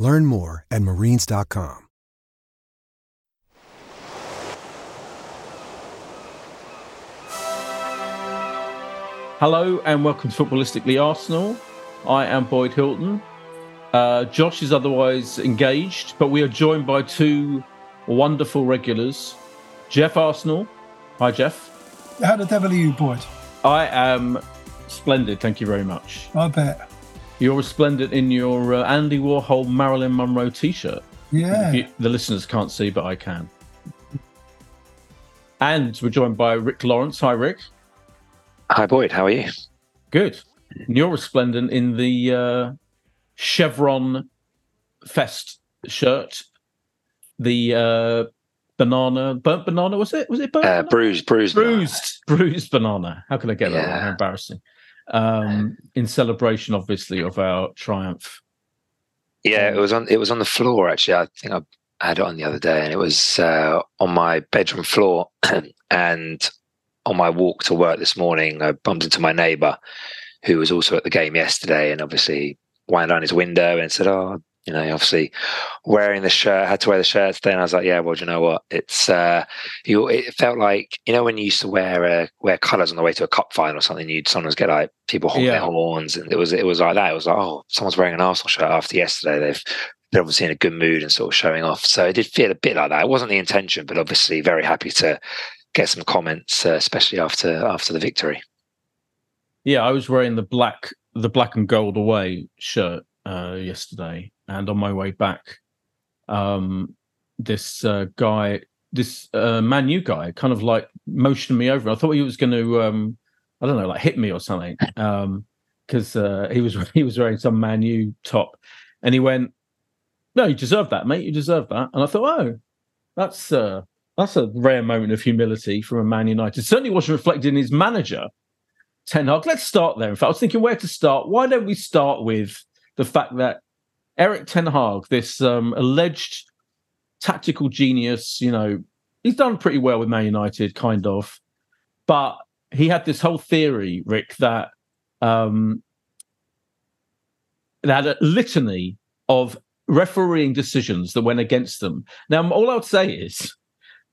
Learn more at marines.com. Hello and welcome to Footballistically Arsenal. I am Boyd Hilton. Uh, Josh is otherwise engaged, but we are joined by two wonderful regulars. Geoff Arsenal. Hi, Geoff. How the devil are you, Boyd? I am splendid. Thank you very much. I bet. You're resplendent in your uh, Andy Warhol Marilyn Monroe t shirt. Yeah. The listeners can't see, but I can. And we're joined by Rick Lawrence. Hi, Rick. Hi, Boyd. How are you? Good. And you're resplendent in the uh, Chevron Fest shirt. The uh, banana, burnt banana, was it? Was it burnt? Uh, banana? bruised, bruised. bruised, bruised banana. How can I get that? Yeah. wrong? How embarrassing. Um, in celebration, obviously, of our triumph. Yeah, it was on. It was on the floor. Actually, I think I had it on the other day, and it was uh, on my bedroom floor. and on my walk to work this morning, I bumped into my neighbour, who was also at the game yesterday, and obviously wound down his window and said, "Oh, you know, obviously wearing the shirt, had to wear the shirt today." And I was like, "Yeah, well, do you know what? It's uh, you. It felt like you know when you used to wear uh, wear colours on the way to a cup final or something. You'd sometimes get like people honk Yeah. their horns, and it was it was like that. It was like, oh, someone's wearing an Arsenal shirt after yesterday. They've they're obviously in a good mood and sort of showing off. So it did feel a bit like that. It wasn't the intention, but obviously very happy to get some comments, uh, especially after after the victory. Yeah, I was wearing the black, the black and gold away shirt uh, yesterday, and on my way back, um, this uh, guy, this uh, Man U guy, kind of like motioned me over. I thought he was going to, um, I don't know, like hit me or something, because uh, he was he was wearing some Man U top, and he went, "No, you deserve that, mate. You deserve that." And I thought, "Oh, that's uh, that's a rare moment of humility from a Man United. Certainly wasn't reflected in his manager." Ten Hag. Let's start there. In fact, I was thinking where to start. Why don't we start with the fact that Erik Ten Hag, this um, alleged tactical genius, you know, he's done pretty well with Man United, kind of, but he had this whole theory, Rick, that um, a litany of refereeing decisions that went against them. Now, all I would say is,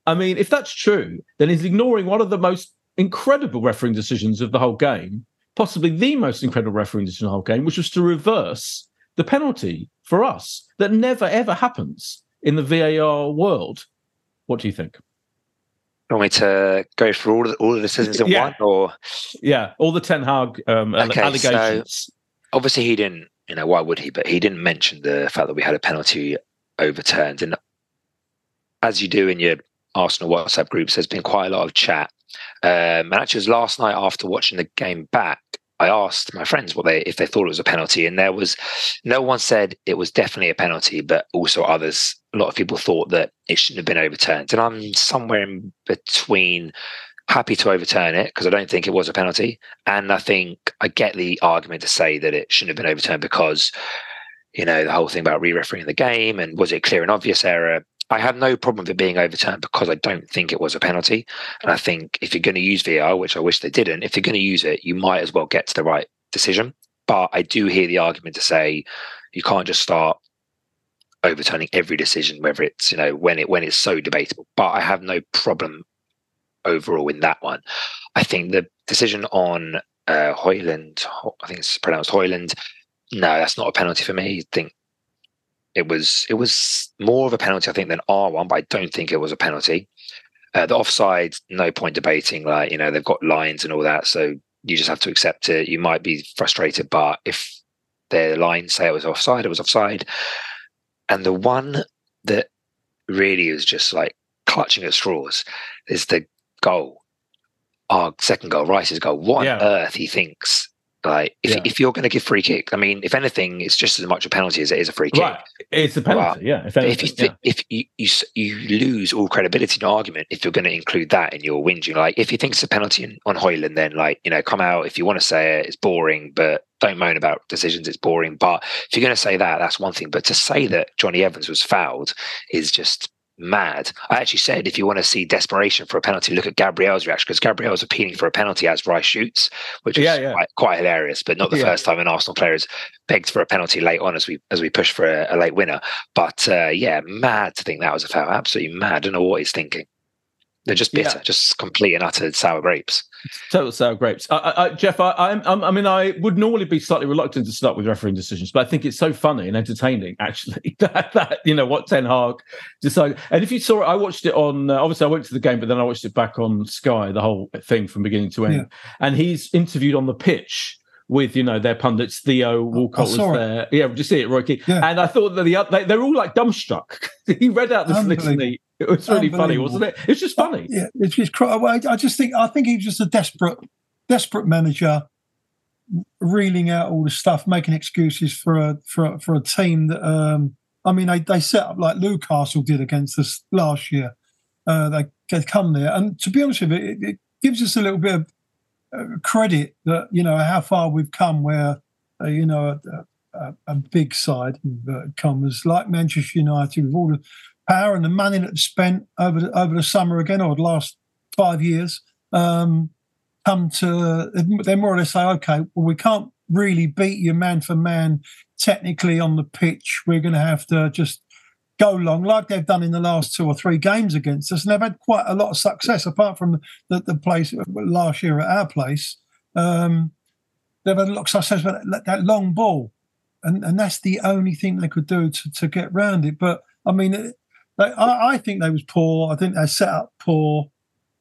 I mean, if that's true, then he's ignoring one of the most incredible refereeing decisions of the whole game, possibly the most incredible refereeing decision of the whole game, which was to reverse the penalty for us. That never ever happens in the VAR world. What do you think? You want me to go through all of the, all of the decisions in Yeah. one, or Yeah, all the Ten Hag um, Okay, so- allegations. obviously he didn't. You know why would he? But he didn't mention the fact that we had a penalty overturned. And as you do in your Arsenal WhatsApp groups, there's been quite a lot of chat. Um, and actually, was last night after watching the game back, I asked my friends what they if they thought it was a penalty, and there was no one said it was definitely a penalty, but also others. A lot of people thought that it shouldn't have been overturned, and I'm somewhere in between. Happy to overturn it because I don't think it was a penalty, and I think I get the argument to say that it shouldn't have been overturned because you know, the whole thing about re-refereeing the game and was it clear and obvious error? I have no problem with it being overturned because I don't think it was a penalty. And I think if you're going to use VR, which I wish they didn't, if you're going to use it, you might as well get to the right decision. But I do hear the argument to say you can't just start overturning every decision, whether it's you know when it when it's so debatable. But I have no problem overall in that one. I think the decision on uh, Højlund, I think it's pronounced Højlund. No, that's not a penalty for me. I think it was it was more of a penalty, I think, than R one, but I don't think it was a penalty. Uh, the offside, no point debating. Like you know, they've got lines and all that, so you just have to accept it. You might be frustrated, but if their lines say it was offside, it was offside. And the one that really is just like clutching at straws is the goal. Our second goal, Rice's goal. What Yeah. on earth he thinks? Like, if, Yeah. if you're going to give free kick, I mean, if anything, it's just as much a penalty as it is a free kick. Right. It's a penalty, yeah. If But if anything, you thi- if you, you you lose all credibility in argument if you're going to include that in your whinging, like if you think it's a penalty on, on Højlund, then like you know come out if you want to say it, it's boring, but don't moan about decisions. It's boring. But if you're going to say that, that's one thing. But to say that Jonny Evans was fouled is just mad. I actually said if you want to see desperation for a penalty, look at Gabriel's reaction because Gabriel's appealing for a penalty as Rice shoots, which is Yeah, yeah. Quite, quite hilarious. But not the Yeah. first time an Arsenal player has begged for a penalty late on as we as we push for a, a late winner. But uh, yeah, mad to think that was a foul. Absolutely mad. I don't know what he's thinking. They're just bitter, just complete and utter sour grapes. Total sour grapes. I, I, I, Geoff, I, I'm, I'm, I mean, I would normally be slightly reluctant to start with refereeing decisions, but I think it's so funny and entertaining, actually, that, that you know what Ten Hag decided. And if you saw it, I watched it on. Uh, obviously, I went to the game, but then I watched it back on Sky, the whole thing from beginning to end. Yeah. And he's interviewed on the pitch with you know their pundits. Theo Walcott was it. there. Yeah, just see it, Roy Keane? Yeah. And I thought that the they, they're all like dumbstruck. he read out this litany. It was really funny, wasn't it? It's just funny. Yeah, it's just. I just think. I think he was just a desperate, desperate manager, reeling out all the stuff, making excuses for a for a, for a team that. Um, I mean, they they set up like Newcastle did against us last year. Uh, they they come there, and to be honest with you, it, it gives us a little bit of uh, credit that you know how far we've come. Where uh, you know a, a, a big side uh, comes like Manchester United with all the power and the money that's spent over the, over the summer again or the last five years um, come to they more or less say, okay, well we can't really beat you man for man technically on the pitch. We're going to have to just go long like they've done in the last two or three games against us, and they've had quite a lot of success apart from the, the place last year at our place. Um, they've had a lot of success with that, that long ball, and and that's the only thing they could do to, to get round it. But I mean, they, I, I think they was poor. I think they set up poor.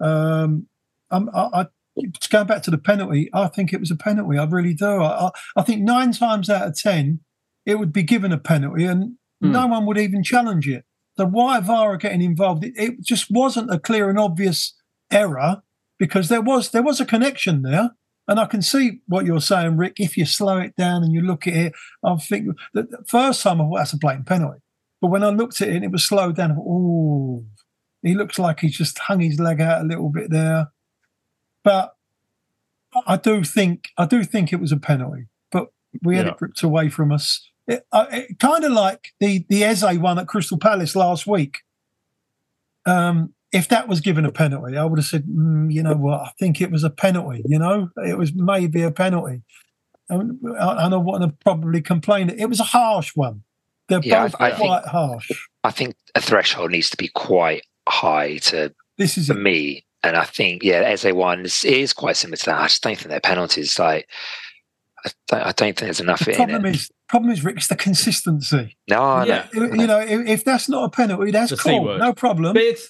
Um, I'm, I, I to go back to the penalty. I think it was a penalty. I really do. I, I, I think nine times out of ten, it would be given a penalty, and Hmm. no one would even challenge it. So why VAR are getting involved? It, it just wasn't a clear and obvious error because there was there was a connection there. And I can see what you're saying, Rick. If you slow it down and you look at it, I think that the first time I thought that's a blatant penalty. But when I looked at it and it was slowed down, oh, he looks like he's just hung his leg out a little bit there. But I do think I do think it was a penalty. But we had Yeah. it ripped away from us. It, uh, it kind of like the the Eze one at Crystal Palace last week. Um, if that was given a penalty, I would have said, mm, you know what, I think it was a penalty. You know, it was maybe a penalty. And I, I want to probably complain. It was a harsh one. They're Yeah, both I- I think- quite harsh. I think a threshold needs to be quite high to This is for it. me. And I think, yeah, Eze one is, is quite similar to that. I just don't think they're penalties. Like, I don't, I don't think there's enough The of in problem it. is, problem is, Rick, it's the consistency. No, I know. Yeah. You you know, if, if that's not a penalty, that's The cool, no problem. But it's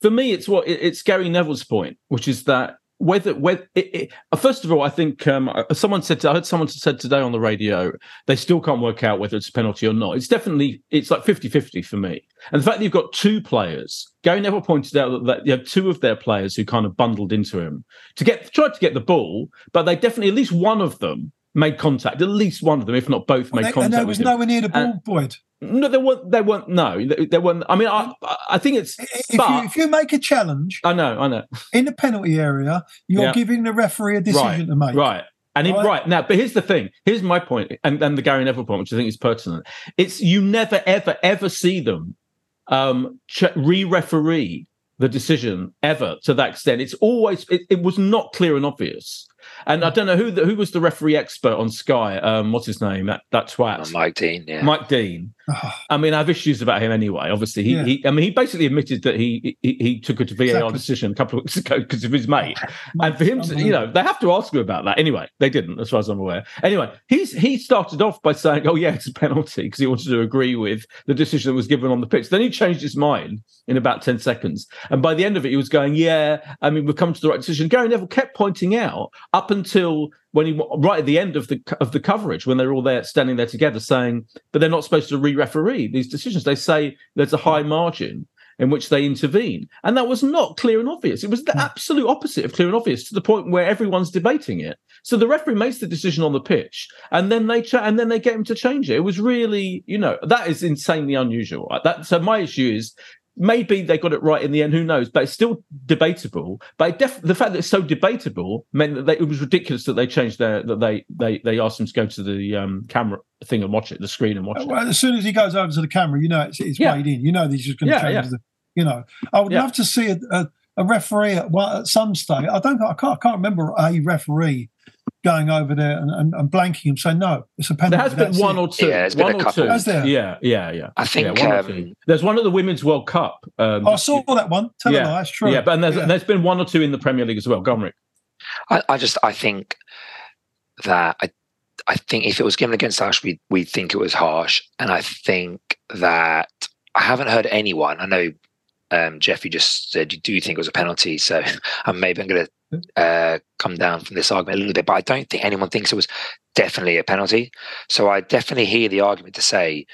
for me, it's what it's Gary Neville's point, which is that whether whether it, it, uh, first of all, I think um, uh, someone said I heard someone said today on the radio they still can't work out whether it's a penalty or not. It's definitely it's like 50-50 for me. And the fact that you've got two players, Gary Neville pointed out that, that you have two of their players who kind of bundled into him to get tried to get the ball, but they definitely at least one of them made contact. At least one of them, if not both, made they- contact. and there was nowhere near the ball, And- Boyd. No, there weren't. There weren't. No, there weren't. I mean, I, I think it's. If but you, if you make a challenge I know, I know. in the penalty area, you're Yeah. giving the referee a decision right, to make. right. And he, Right. right. now, but here's the thing. Here's my point, and, and the Gary Neville point, which I think is pertinent. It's you never, ever, ever see them um, ch- re-referee the decision ever to that extent. It's always it, it was not clear and obvious. And I don't know who the, who was the referee expert on Sky. Um, what's his name? That that twat. Uh, Mike Dean, yeah. Mike Dean. I mean, I have issues about him anyway. Obviously, he, Yeah. he I mean, he basically admitted that he he, he took a VAR Exactly. decision a couple of weeks ago because of his mate. and for him, to, you know, they have to ask him about that. Anyway, they didn't, as far as I'm aware. Anyway, he's he started off by saying, "Oh yeah, it's a penalty," because he wanted to agree with the decision that was given on the pitch. Then he changed his mind in about ten seconds, and by the end of it, he was going, "Yeah, I mean, we've come to the right decision." Gary Neville kept pointing out up until when he right at the end of the of the coverage when they're all there standing there together saying, "But they're not supposed to re-referee these decisions." They say there's a high margin in which they intervene. And that was not clear and obvious. It was the hmm. absolute opposite of clear and obvious to the point where everyone's debating it. So the referee makes the decision on the pitch and then they cha- and then they get him to change it. It was really, you know, that is insanely unusual. That so my issue is maybe they got it right in the end. Who knows? But it's still debatable. But def- the fact that it's so debatable meant that they, it was ridiculous that they changed their that they they they asked him to go to the um, camera thing and watch it, the screen and watch it. As soon as he goes over to the camera, you know it's, it's Yeah. weighed in. You know he's just going to Yeah, change yeah. the. You know, I would love to see a, a, a referee at, one, at some stage. I don't. I can't. I can't remember a referee going over there and, and, and blanking him, saying no, it's a penalty. There has been that's one it." or two. Yeah, there's been a or couple. two. Has there? Yeah, yeah, yeah. I think, yeah, one um, there's one at the Women's World Cup. Um, Oh, I saw that one. Tell yeah, a lie, that's true. Yeah, but and there's, Yeah. there's been one or two in the Premier League as well. Go on, Rick. I, I just I think that I I think if it was given against us, we we think it was harsh, and I think that I haven't heard anyone. I know um, Jeffy just said you do think it was a penalty, so um, maybe I'm going to uh, come down from this argument a little bit, but I don't think anyone thinks it was definitely a penalty. So I definitely hear the argument to say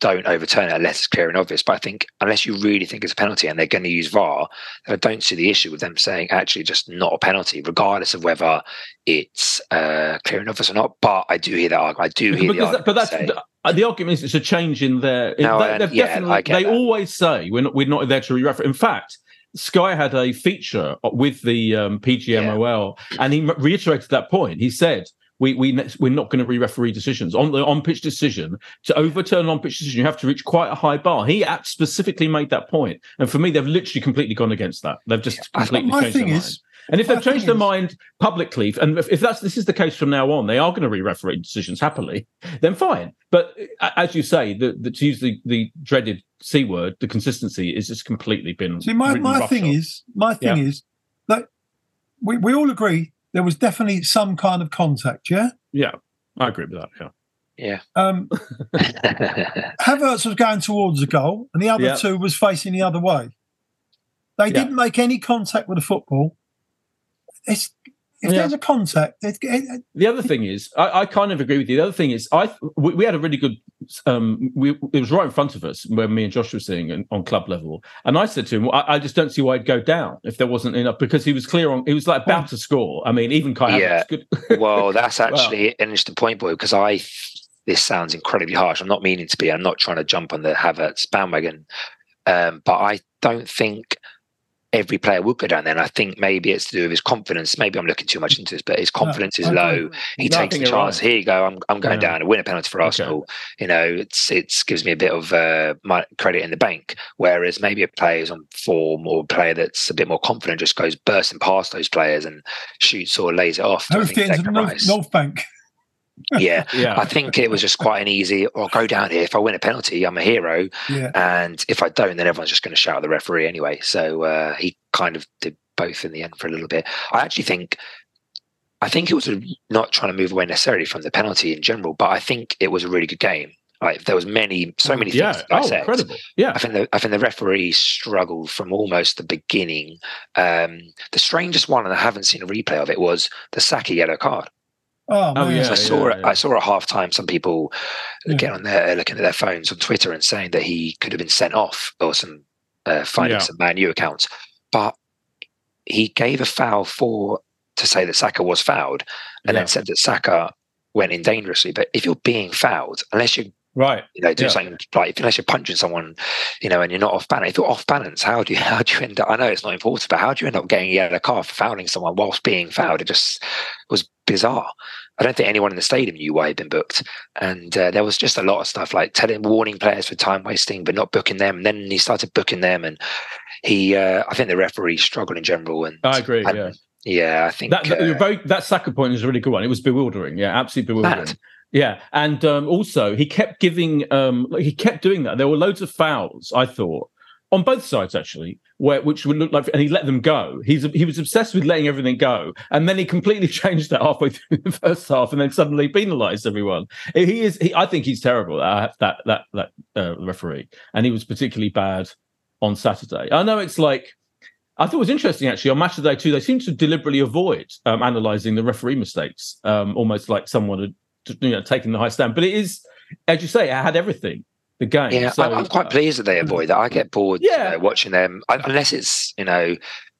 don't overturn it unless it's clear and obvious. But I think unless you really think it's a penalty and they're going to use VAR, then I don't see the issue with them saying actually just not a penalty, regardless of whether it's uh, clear and obvious or not. But I do hear that argument. I do hear the Because that- but that's say- the, uh, the argument is it's a change in their. No, they, yeah, definitely, they that. always say we're not we're not there to re-refer. In fact, Sky had a feature with the um, PGMOL, and he reiterated that point. He said. We, we, we're not going to re-referee decisions on the on-pitch decision to overturn an on-pitch decision. You have to reach quite a high bar. He specifically made that point, and for me, they've literally completely gone against that. They've just I- completely my changed thing is-. And if they've changed their mind publicly, and if, if that's this is the case from now on, they are going to re-referee decisions happily. Then fine. But uh, as you say, the, the to use the, the dreaded c word, the consistency is just completely been. See, my, my thing roughshod. is, my thing Yeah. is that we, we all agree there was definitely some kind of contact. Yeah. yeah, I agree with that. Yeah, yeah. Um, Havertz was going towards the goal, and the other Yeah. two was facing the other way. They Yeah. didn't make any contact with the football. It's if Yeah. there's a contact, it, it, The other thing is, I, I kind of agree with you. The other thing is, I we, we had a really good. Um, we it was right in front of us when me and Josh were seeing it on club level, and I said to him, I, I just don't see why he'd go down if there wasn't enough because he was clear on. He was like about to score. I mean, even Kai Yeah. Havertz could. well, that's Well- actually an interesting point, boy, because I this sounds incredibly harsh. I'm not meaning to be. I'm not trying to jump on the Havertz bandwagon, um, but I don't think every player would go down there. And I think maybe it's to do with his confidence. Maybe I'm looking too much into this, but his confidence is I low. He takes the chance. right. Here you go. I'm I'm going Yeah. down to win a penalty for Okay. Arsenal. You know, it's it's gives me a bit of uh, my credit in the bank. Whereas maybe a player is on form or a player that's a bit more confident just goes bursting past those players and shoots or lays it off. to, I who's think, getting to the Declan North, Rice. North Bank? Yeah. yeah, I think it was just quite an easy, I'll go down here. If I win a penalty, I'm a hero. Yeah. And if I don't, then everyone's just going to shout at the referee anyway. So uh, he kind of did both in the end for a little bit. I actually think, I think it was a, not trying to move away necessarily from the penalty in general, but I think it was a really good game. Like there was many, so many things yeah. Oh, incredible. Yeah, I think the I think the referee struggled from almost the beginning. Um, the strangest one, and I haven't seen a replay of it, was the Saka yellow card. Oh, Oh, yeah. So I saw it. yeah. I saw at half time some people Yeah. get on there looking at their phones on Twitter and saying that he could have been sent off or some uh, finding Yeah. some Man U accounts, but he gave a foul for to say that Saka was fouled, and Yeah. then said that Saka went in dangerously. But if you're being fouled, unless you right. you know do Yeah. something like unless you're punching someone, you know, and you're not off balance. If you're off balance, how do you how do you end up? I know it's not important, but how do you end up getting a yellow card for fouling someone whilst being fouled? It just was bizarre. I don't think anyone in the stadium knew why he'd been booked, and uh, there was just a lot of stuff like telling, warning players for time wasting, but not booking them. And then he started booking them, and he, uh, I think the referee struggled in general. And I agree. and, yeah, yeah, I think that that, uh, very, that Saka point is a really good one. It was bewildering. Yeah, absolutely bewildering. Mad. Yeah, and um, also he kept giving, um, he kept doing that. There were loads of fouls. I thought on both sides actually, where which would look like, and he let them go. He's he was obsessed with letting everything go, and then he completely changed that halfway through the first half, and then suddenly penalised everyone. He is, he, I think he's terrible. That that that that uh, referee, and he was particularly bad on Saturday. I know it's like. I thought it was interesting actually on Match of the Day too. They seem to deliberately avoid um, analysing the referee mistakes, um, almost like someone had you know taken the high stand. But it is, as you say, it had everything the game. Yeah, So, I'm, quite pleased that they avoid that. I get bored Yeah. you know, watching them, unless it's you know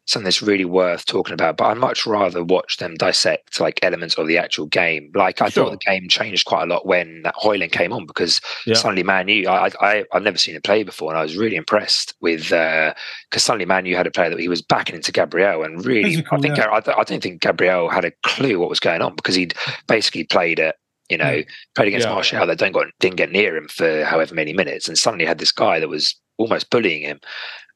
something that's really worth talking about. But I'd much rather watch them dissect like elements of the actual game. Like I Sure. thought the game changed quite a lot when that Højlund came on because Yeah. suddenly Man U, I, I I've never seen him play before, and I was really impressed with uh because suddenly Man U had a player that he was backing into Gabriel, and really I think yeah. I, I don't think Gabriel had a clue what was going on because he'd basically played at you know played against Yeah. Martial that don't got didn't get near him for however many minutes, and suddenly had this guy that was almost bullying him,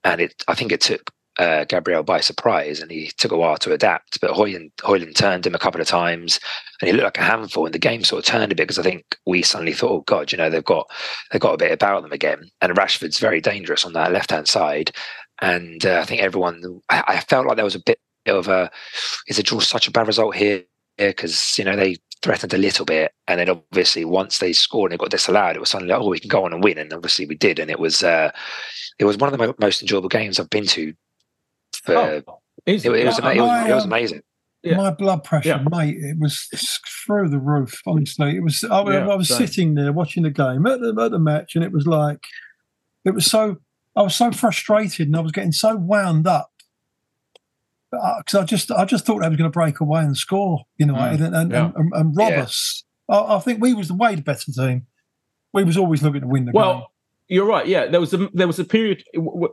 and it I think it took uh, Gabriel by surprise, and he took a while to adapt. But Højlund Højlund turned him a couple of times, and he looked like a handful. And the game sort of turned a bit because I think we suddenly thought, oh god, you know they've got they've got a bit about them again. And Rashford's very dangerous on that left hand side, and uh, I think everyone I, I felt like there was a bit of a is a draw such a bad result here because you know they threatened a little bit, and then obviously once they scored and it got disallowed, it was suddenly like, oh we can go on and win, and obviously we did, and it was uh, it was one of the mo- most enjoyable games I've been to. For, Oh, it, it was Yeah, ama- it was, I, it was amazing. Yeah. My blood pressure, Yeah. mate, it was through the roof. Honestly, it was. I, Yeah, I was same. sitting there watching the game at the, at the match, and it was like, it was so. I was so frustrated, and I was getting so wound up because I just, I just thought they were going to break away and score, United, and and, Mm, yeah. and, and rob Yeah. us. I, I think we was the way the better team. We was always looking to win the game. Well, you're right. Yeah, there was a there was a period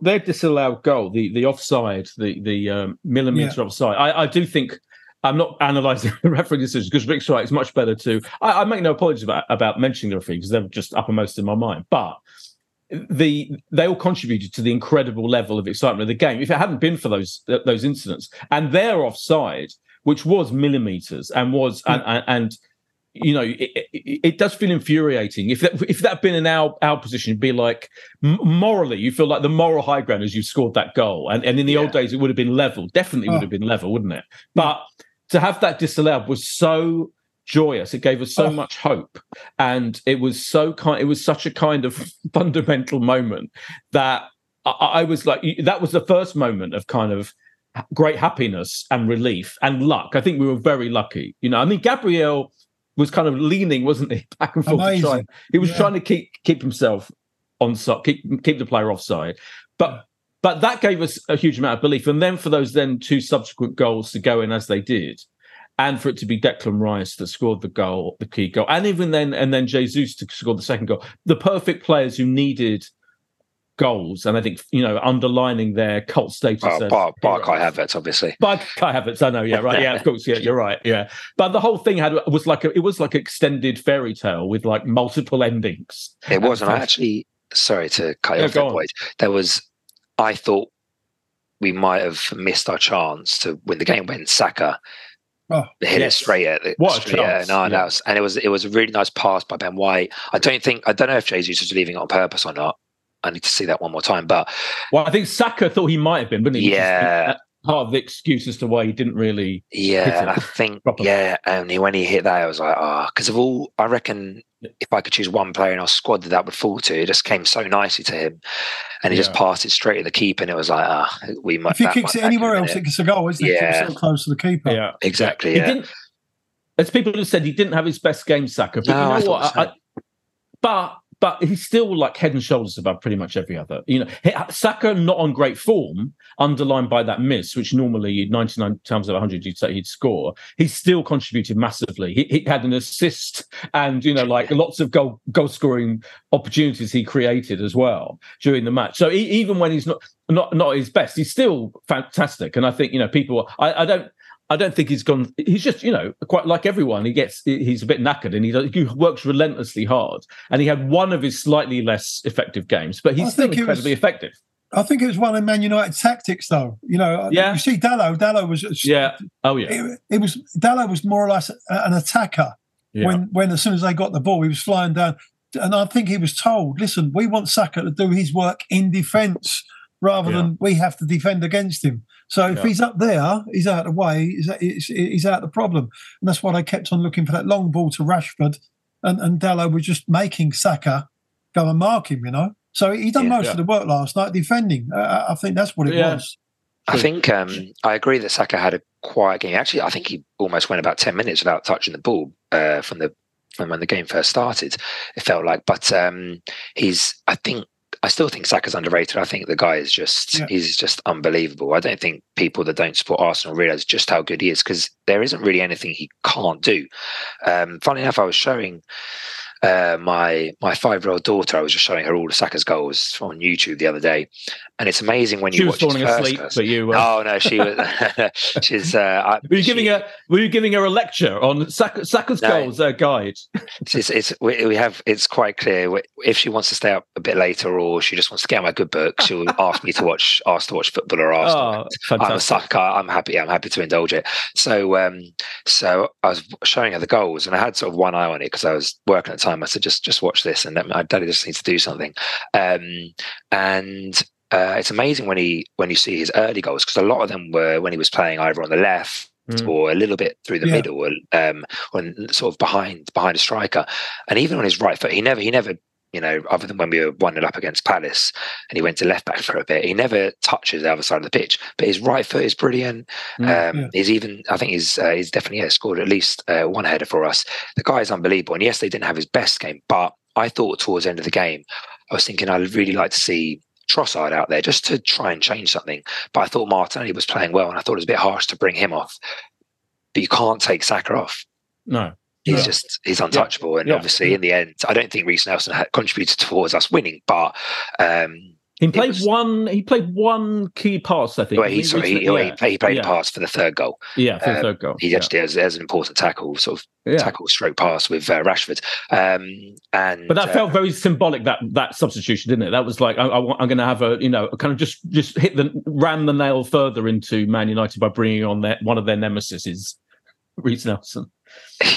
their disallowed goal, the the offside, the the um, millimeter offside. I, I do think I'm not analysing the referee decisions because Rick's right. It's much better to. I, I make no apologies about about mentioning the referee because they're just uppermost in my mind. But the they all contributed to the incredible level of excitement of the game. If it hadn't been for those those incidents and their offside, which was millimeters and was hmm. and, and, and you know, it, it, it does feel infuriating. If that if that had been in our our position, it'd be like morally, you feel like the moral high ground as you scored that goal. And and in the old days, it would have been level. Definitely would Oh. have been level, wouldn't it? Hmm. But to have that disallowed was so joyous. It gave us so Oh. much hope, and it was so kind. It was such a kind of fundamental moment that I, I was like, that was the first moment of kind of great happiness and relief and luck. I think we were very lucky. You know, I mean, Gabriel was kind of leaning, wasn't he, back and forth? to try- He was Yeah. trying to keep keep himself on side, keep keep the player offside. But but that gave us a huge amount of belief. And then for those then two subsequent goals to go in as they did, and for it to be Declan Rice that scored the goal, the key goal, and even then and then Jesus to score the second goal, the perfect players who needed goals, and I think you know underlining their cult status. Bar, as bar, heroes. Havertz, obviously. By Kai Havertz, I know, yeah, right, yeah, of course, yeah, you're right, yeah. But the whole thing had was like a, it was like extended fairy tale with like multiple endings. It was, and I actually sorry to cut you Yeah, off on. boys. There was, I thought we might have missed our chance to win the game when Saka Oh, hit yes. it straight at the What straight at no, yeah. was, and it was it was a really nice pass by Ben White. I don't think I don't know if Jesus was leaving it on purpose or not. I need to see that one more time, but Well, I think Saka thought he might have been, but Yeah. Uh, part of the excuse as to why he didn't really. Yeah, hit it I think properly. yeah, and when he hit that, I was like, ah, because of all, I reckon if I could choose one player in our squad that that would fall to, it just came so nicely to him, and he just passed it straight to the keeper, and it was like, ah, we might. if he kicks it anywhere else, been it gets a goal, isn't it? It's Yeah. so close to the keeper. Yeah, Exactly, He yeah. didn't. As people have said, he didn't have his best game, Saka. But No, you know thought what? the I. I- but but he's still like head and shoulders above pretty much every other. You know, Saka not on great form, underlined by that miss, which normally 99 times out of 100 you'd say he'd score. He still contributed massively. He, he had an assist and you know like lots of goal goal scoring opportunities he created as well during the match. So he, even when he's not not not his best, he's still fantastic. And I think you know people. I, I don't. I don't think he's gone. He's just, you know, quite like everyone. He gets, he's a bit knackered, and he, does, he works relentlessly hard. And he had one of his slightly less effective games, but he's I still incredibly was- effective. I think it was one of Man United tactics, though. You know, Yeah. you see Dalot. Dalot was Yeah. Oh yeah. It, it was Dalot was more or less an attacker. Yeah. When when as soon as they got the ball, he was flying down, and I think he was told, "Listen, we want Saka to do his work in defence rather than we have to defend against him." So if Yeah. he's up there, he's out of the way. He's, he's, he's out of the problem, and that's why they kept on looking for that long ball to Rashford, and and Dalot was just making Saka go and mark him. You know, so he done Yeah. most Yeah. of the work last night defending. Uh, I think that's what it Yeah. was. I think um, I agree that Saka had a quiet game. Actually, I think he almost went about ten minutes without touching the ball uh, from the from when the game first started. It felt like, but um, he's. I think I still think Saka's underrated. I think the guy is just Yeah. he's just unbelievable. I don't think people that don't support Arsenal realize just how good he is because there isn't really anything he can't do. Um, funny enough, I was showing. Uh, my my five year old daughter, I was just showing her all the Saka's goals on YouTube the other day, and it's amazing when you She was watch his falling asleep, goals. but you. Uh, Oh no, she was. she's. Uh, I, were you giving her? Were you giving her a lecture on Saka, Saka's No. goals uh, guide? It's, it's we, we have. It's quite clear if she wants to stay up a bit later, or she just wants to get my good book. She'll ask me to watch, ask to watch football or Arsenal. Oh, I'm a sucker. I'm happy. I'm happy to indulge it. So, um, so I was showing her the goals, and I had sort of one eye on it because I was working at the time. I said, just just watch this, and my daddy just needs to do something. Um, and uh, it's amazing when he when you see his early goals because a lot of them were when he was playing either on the left Mm. or a little bit through the Yeah. middle, or, um, or sort of behind behind a striker, and even on his right foot, he never he never. You know, other than when we were one 0 up against Palace, and he went to left back for a bit, he never touches the other side of the pitch. But his right foot is brilliant. Mm, Um, yeah. He's even, I think he's uh, he's definitely yeah, scored at least uh, one header for us. The guy is unbelievable. And yes, they didn't have his best game, but I thought towards the end of the game, I was thinking I'd really like to see Trossard out there just to try and change something. But I thought Martinelli was playing well, and I thought it was a bit harsh to bring him off. But you can't take Saka off. No, He's Yeah. just he's untouchable, and Yeah. obviously in the end, I don't think Reiss Nelson had contributed towards us winning, but um, he played was- one. He played one key pass. I think. well, he, sorry, he, recently- he, played, he played yeah. a pass for the third goal. Yeah, for the uh, third goal. He yeah. actually has, has an important tackle, sort of Yeah. tackle stroke pass with uh, Rashford. Um, and But that uh, felt very symbolic that that substitution, didn't it? That was like I, I, am going to have a you know kind of just just hit the ram the nail further into Man United by bringing on their one of their nemesis, Reiss Nelson.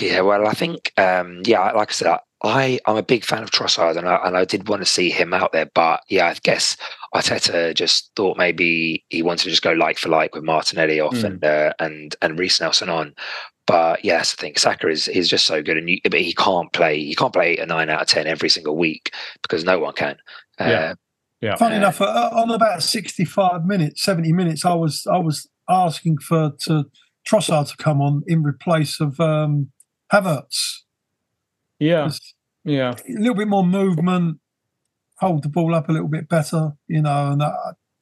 Yeah, well, I think, um, yeah, like I said, I, I'm a big fan of Trossard, and I, and I did want to see him out there. But yeah, I guess Arteta just thought maybe he wanted to just go like for like with Martinelli off Mm. and uh, and and Reiss Nelson on. But yes, I think Saka is is just so good, and you, but he can't play. He can't play a nine out of ten every single week because no one can. Uh, Yeah. Yeah. Funny Uh, enough, uh, on about sixty-five minutes, seventy minutes, I was I was asking for to Trossard to come on in replace of um, Havertz. Yeah, Just yeah. A little bit more movement, hold the ball up a little bit better, you know. And uh,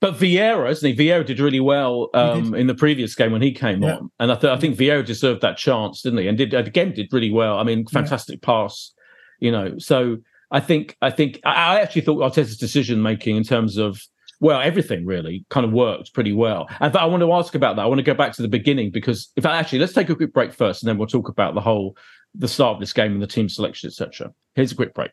But Vieira, isn't he? Vieira did really well um, in the previous game when he came Yeah. on, and I, th- I think Vieira deserved that chance, didn't he? And did again did really well. I mean, fantastic pass, you know. So I think I think I, I actually thought Arteta's decision making in terms of well everything really kind of worked pretty well. And I want to ask about that. I want to go back to the beginning because if I, actually let's take a quick break first, and then we'll talk about the whole the start of this game and the team selection, etc. Here's a quick break.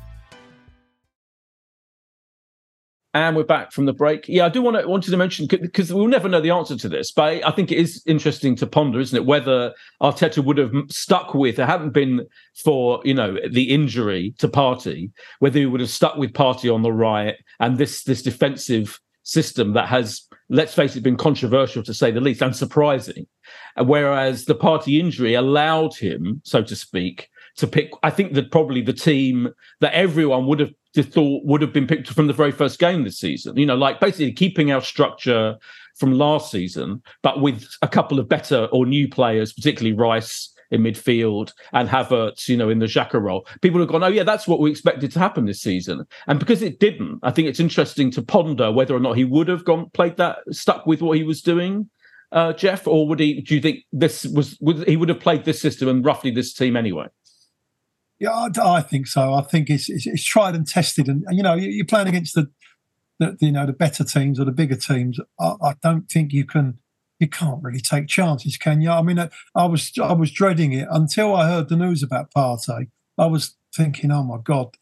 And we're back from the break. Yeah, I do want to wanted to mention because we'll never know the answer to this, but I think it is interesting to ponder, isn't it? Whether Arteta would have stuck with it hadn't been for you know the injury to Partey, whether he would have stuck with Partey on the right and this this defensive system that has, let's face it, been controversial to say the least and surprising. Whereas the Partey injury allowed him, so to speak, to pick. I think that probably the team that everyone would have thought would have been picked from the very first game this season. You know, like basically keeping our structure from last season, but with a couple of better or new players, particularly Rice in midfield and Havertz, you know, in the Xhaka role. People have gone, oh yeah, that's what we expected to happen this season. And because it didn't, I think it's interesting to ponder whether or not he would have gone played that stuck with what he was doing. Uh, Geoff, or would he? Do you think this was? Would he would have played this system and roughly this team anyway? Yeah, I, I think so. I think it's, it's, it's tried and tested, and, and you know you're playing against the, the, you know the better teams or the bigger teams. I, I, don't think you can you can't really take chances, can you? I mean, I, I, was I was dreading it until I heard the news about Partey. I was thinking, oh my god,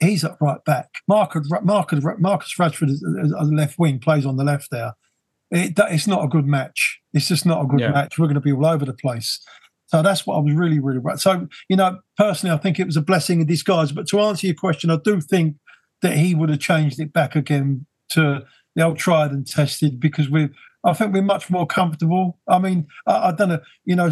he's at right back. Marcus Marcus Marcus Rashford is, is, is left wing plays on the left there. It, that, it's not a good match. It's just not a good yeah. match. We're going to be all over the place. So that's what I was really, really right. So, you know, personally, I think it was a blessing in disguise. But to answer your question, I do think that he would have changed it back again to the old tried and tested because we, I think we're much more comfortable. I mean, I, I don't know, you know,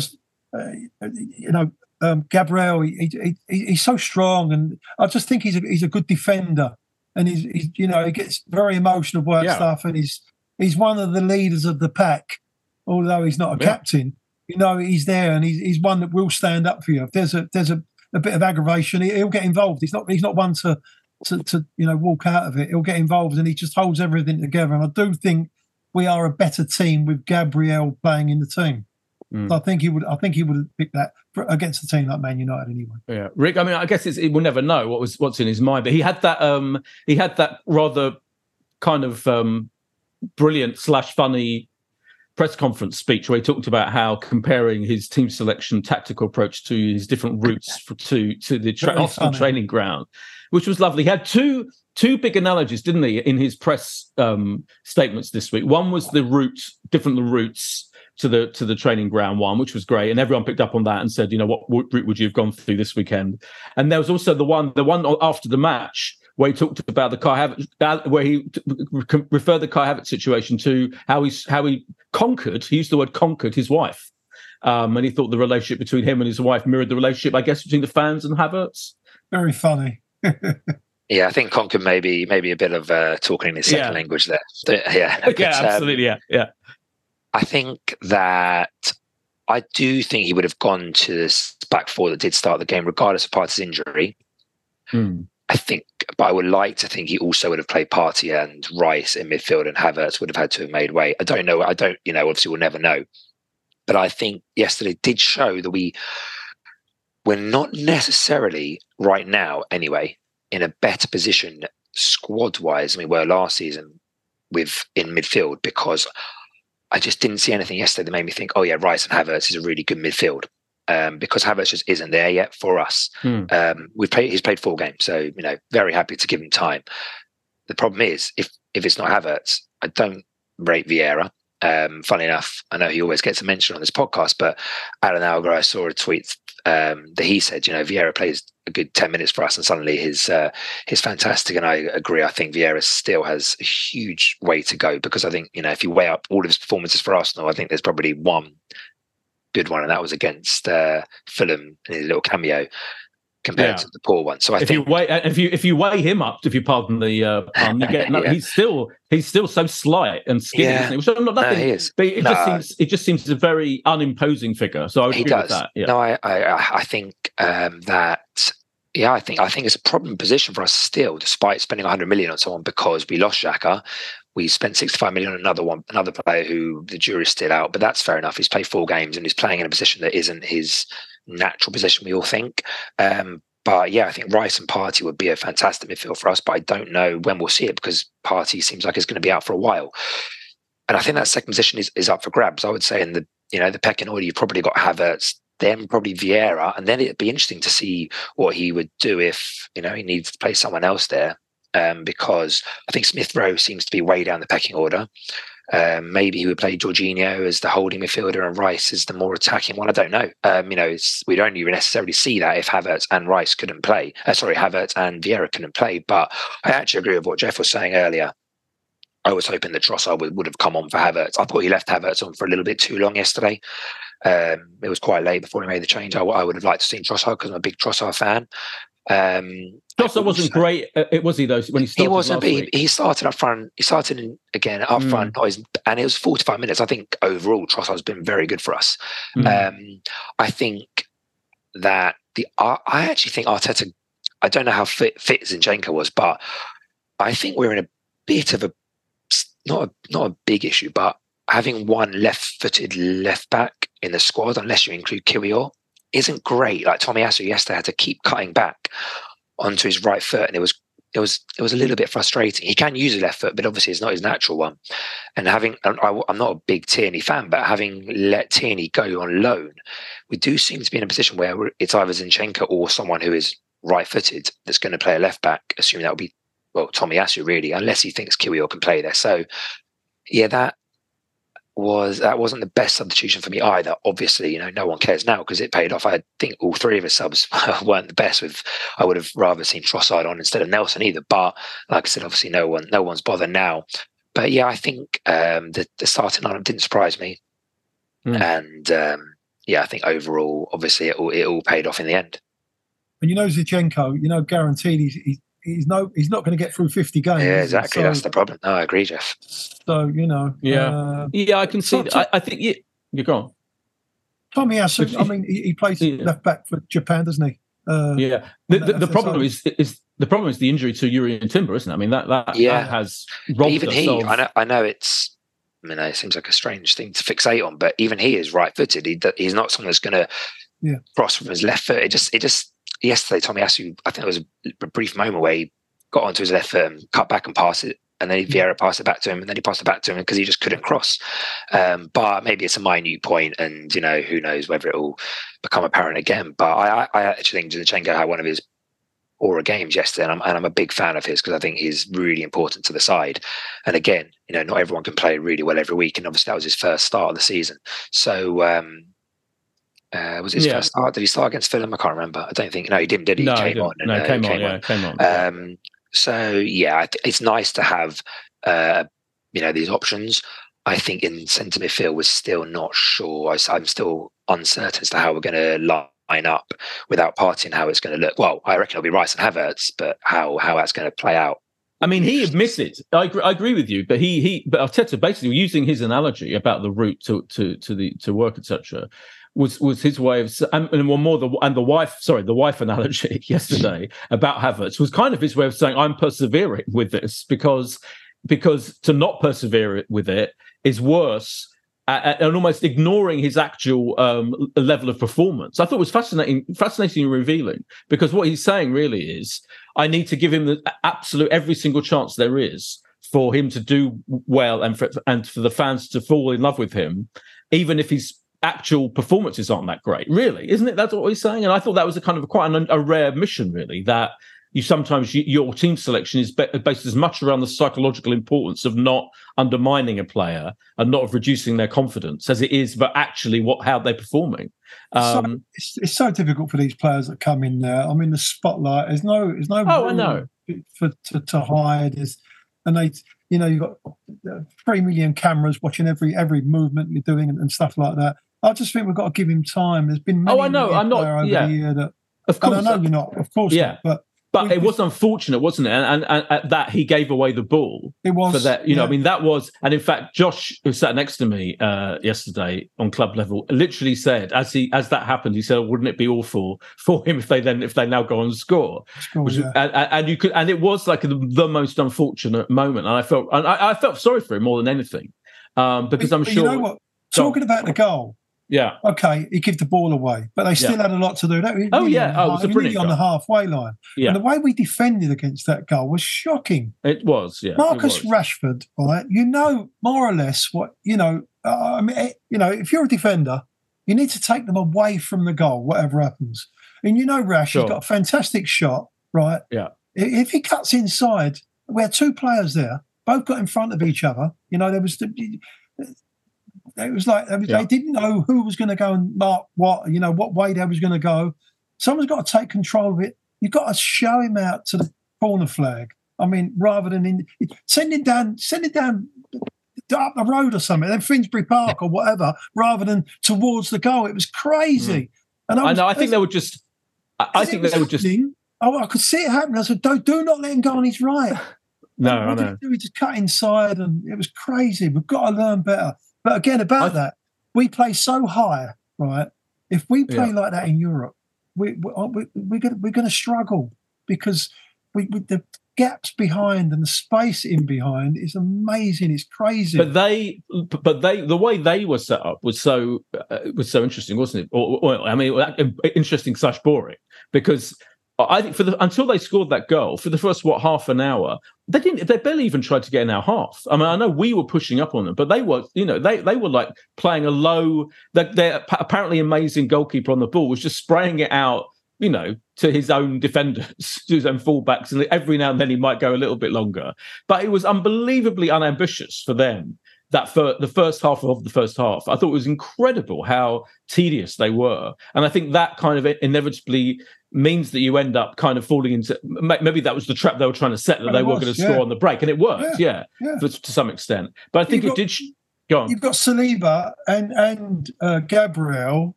uh, you know, um, Gabriel, he, he, he, he's so strong, and I just think he's a, he's a good defender, and he's, he's you know he gets very emotional about yeah. stuff, and he's he's one of the leaders of the pack, although he's not a yeah. captain you know he's there and he's, he's one that will stand up for you. If there's a there's a, a bit of aggravation, he, will get involved. He's not he's not one to, to to you know walk out of it. He'll get involved and he just holds everything together. And I do think we are a better team with Gabriel playing in the team. Mm. So I think he would. I think he would picked that for, against a team like Man United anyway. Yeah, Rick. I mean, I guess we'll never know what was what's in his mind, but he had that. Um, he had that rather kind of um, brilliant slash funny press conference speech where he talked about how comparing his team selection tactical approach to his different routes for, to to the tra- training ground, which was lovely. He had two two big analogies, didn't he, in his press um, statements this week? One was the route, different the routes to the to the training ground one, which was great, and everyone picked up on that and said, you know, what route would you have gone through this weekend? And there was also the one, the one after the match where he talked about the Kai Havertz, where he referred the Kai Havertz situation to how he's how he conquered. He used the word conquered his wife, um, and he thought the relationship between him and his wife mirrored the relationship, I guess, between the fans and Havertz. Very funny. yeah, I think conquered maybe maybe a bit of uh, talking in his second yeah. language there. Yeah, but, yeah, um, absolutely. Um, yeah, yeah. I think that I do think he would have gone to this back four that did start the game, regardless of Partey's injury. Mm. I think, but I would like to think he also would have played Partey and Rice in midfield, and Havertz would have had to have made way. I don't know. I don't, you know, obviously we'll never know. But I think yesterday did show that we we're not necessarily right now, anyway, in a better position squad wise than we were last season with in midfield because I just didn't see anything yesterday that made me think, oh yeah, Rice and Havertz is a really good midfield um, because Havertz just isn't there yet for us. Hmm. Um, we've played; he's played four games, so you know, very happy to give him time. The problem is, if if it's not Havertz, I don't rate Vieira. Um, funny enough, I know he always gets a mention on this podcast, but Alan Alger, I saw a tweet um, that he said, you know, Vieira plays a good ten minutes for us, and suddenly he's uh, he's fantastic. And I agree. I think Vieira still has a huge way to go because I think you know if you weigh up all of his performances for Arsenal, I think there's probably one good one, and that was against uh, Fulham in his little cameo compared yeah. to the poor one. So I if think you weigh if you if you weigh him up, if you pardon the uh, pun, you get no, yeah. he's still he's still so slight and skinny, yeah. Which I'm not nothing. No, but it no. just seems it just seems a very unimposing figure. So I would he agree does. with that. Yeah. No, I I, I think um, that. Yeah, I think I think it's a problem position for us still, despite spending 100 million on someone because we lost Xhaka. We spent 65 million on another one, another player who the jury's still out, but that's fair enough. He's played four games and he's playing in a position that isn't his natural position, we all think. Um, but yeah, I think Rice and Partey would be a fantastic midfield for us, but I don't know when we'll see it because Partey seems like it's going to be out for a while. And I think that second position is, is up for grabs. I would say in the you know the pecking order, you've probably got Havertz, then probably Vieira, and then it'd be interesting to see what he would do if you know he needs to play someone else there um, because I think Smith Rowe seems to be way down the pecking order. Um, maybe he would play Jorginho as the holding midfielder and Rice as the more attacking one. I don't know. Um, you know, we don't even necessarily see that if Havertz and Rice couldn't play. Uh, sorry, Havertz and Vieira couldn't play. But I actually agree with what Geoff was saying earlier. I was hoping that Trossard would, would have come on for Havertz. I thought he left Havertz on for a little bit too long yesterday. Um, it was quite late before he made the change. I, I would have liked to see Trossard because I'm a big Trossard fan. Um, Trossard wasn't great. Uh, it was he though when he started. He wasn't. He, he, started up front. He started in, again up mm. front, and it was 45 minutes. I think overall Trossard's been very good for us. Mm. Um, I think that the I actually think Arteta. I don't know how fit, fit Zinchenko was, but I think we're in a bit of a not a not a big issue, but having one left-footed left back in the squad, unless you include Kiwior, isn't great. Like Tomiyasu yesterday had to keep cutting back onto his right foot, and it was it was it was a little bit frustrating. He can use his left foot, but obviously it's not his natural one. And having I, am not a big Tierney fan, but having let Tierney go on loan, we do seem to be in a position where it's either Zinchenko or someone who is right-footed that's going to play a left back, assuming that will be well Tomiyasu really, unless he thinks Kiwior can play there. So yeah, that was that wasn't the best substitution for me either. Obviously, you know, no one cares now because it paid off. I think all three of his subs weren't the best. With I would have rather seen Trossard on instead of Nelson either. But like I said, obviously, no one no one's bothered now. But yeah, I think um, the the starting lineup didn't surprise me, mm. and um, yeah, I think overall, obviously, it all it all paid off in the end. And you know, Zinchenko, you know, guaranteed he's, he's he's no he's not going to get through 50 games yeah exactly so, that's the problem no i agree Geoff so you know yeah uh, yeah i can see that. I, I, think yeah, you're gone Tomiyasu i mean he, he plays yeah. left back for japan doesn't he uh, yeah the, the, the problem is is the problem is the injury to Jurrien Timber, isn't it? I mean that that, yeah. that has robbed even us he. of... I know. I know it's. I mean, it seems like a strange thing to fixate on, but even he is right-footed. He, he's not someone that's going to yeah. cross from his left foot. It just, it just. Yesterday, Tomiyasu, I think there was a brief moment where he got onto his left foot and cut back and passed it. And then Vieira passed it back to him, and then he passed it back to him because he just couldn't cross. Um, but maybe it's a minute point, and you know who knows whether it will become apparent again. But I, I actually think Zinchenko had one of his aura games yesterday, and I'm, and I'm a big fan of his because I think he's really important to the side. And again, you know, not everyone can play really well every week, and obviously that was his first start of the season. So um, uh, was his yeah. first start? Did he start against Fulham? I can't remember. I don't think. No, he didn't. Did he? No, he came on. no, uh, came, came, on. Yeah, came on. Um, so yeah, it's nice to have uh, you know these options. I think in centre midfield we're still not sure. I, am still uncertain as to how we're going to line up without Partey and how it's going to look. Well, I reckon it'll be Rice and Havertz, but how how that's going to play out. I mean, he admitted. I agree, I agree with you, but he he but Arteta basically using his analogy about the route to to to the to work, etc was was his way of and, and one more the and the wife sorry the wife analogy yesterday about Havertz was kind of his way of saying I'm persevering with this because because to not persevere with it is worse and almost ignoring his actual um, level of performance. I thought was fascinating, fascinating and revealing because what he's saying really is, I need to give him the absolute every single chance there is for him to do well and for and for the fans to fall in love with him, even if he's actual performances aren't that great, really, isn't it? That's what he's saying. And I thought that was a kind of quite an, a rare mission, really, that you sometimes you, your team selection is based as much around the psychological importance of not undermining a player and not of reducing their confidence as it is, but actually what how they're performing. Um, so, it's, it's, so difficult for these players that come in there. I mean, the spotlight. There's no, there's no. Oh, I know. For to, to hide is, and they, you know, you've got uh, three million cameras watching every every movement you're doing and, and stuff like that. I just think we've got to give him time. There's been many, oh, I know. I'm not. Over yeah. the year that, of course, I know you're not. Of course, yeah. Not, but but it was unfortunate, wasn't it? And, and, and, that he gave away the ball. It was for that. You yeah. know, I mean, that was. And in fact, Josh, who sat next to me uh, yesterday on club level, literally said, as he as that happened, he said, "Wouldn't it be awful for him if they then if they now go and score?" Which, yeah. and, and, you could, and it was like the, the most unfortunate moment. And I felt, and I, I felt sorry for him more than anything, um, because I'm sure. You know what? Talking about the goal, yeah. Okay, he gave the ball away, but they still yeah. had a lot to do. That, oh yeah, oh, it was a brilliant on the halfway line. Yeah. And the way we defended against that goal was shocking. It was. Yeah. Marcus was. Rashford, right? You know more or less what you know. Uh, I mean, eh, you know, if you're a defender, you need to take them away from the goal, whatever happens. And you know, Rash, sure. he's got a fantastic shot, right? Yeah. If he cuts inside, we had two players there, both got in front of each other. You know, there was the, it was like it was, Yeah. they didn't know who was going to go and mark what, you know, what way they was going to go. Someone's got to take control of it. You've got to show him out to the corner flag. I mean, rather than in, send him down, send him down up the road or something, then Finsbury Park or whatever, rather than towards the goal. It was crazy. Mm. And I was, know. I think they were just. I, I think they were just. Oh, I could see it happening. I said, "Don't, do not let him go on his right." No, And I what did know. he do? He just cut inside, and it was crazy. We've got to learn better. But again, about that, we play so high, right? If we play Yeah. like that in Europe, we, we, we, we're going we're going to struggle because we, we the gaps behind and the space in behind is amazing. It's crazy. But they, but they, the way they were set up was so uh, was so interesting, wasn't it? Or, or, I mean, uh, interesting slash boring because I think for the until they scored that goal for the first what half an hour, they didn't. They barely even tried to get in our half. I mean, I know we were pushing up on them, but they were, you know, they they were like playing a low. Their, their apparently amazing goalkeeper on the ball was just spraying it out. You know, to his own defenders, to his own fullbacks, and every now and then he might go a little bit longer. But it was unbelievably unambitious for them that for the first half of the first half. I thought it was incredible how tedious they were, and I think that kind of inevitably means that you end up kind of falling into maybe that was the trap they were trying to set that Well, they it were going to yeah. score on the break, and it worked, yeah, Yeah, yeah. for- to some extent. But I think You've it got- did. Sh- go on. You've got Saliba and and uh, Gabriel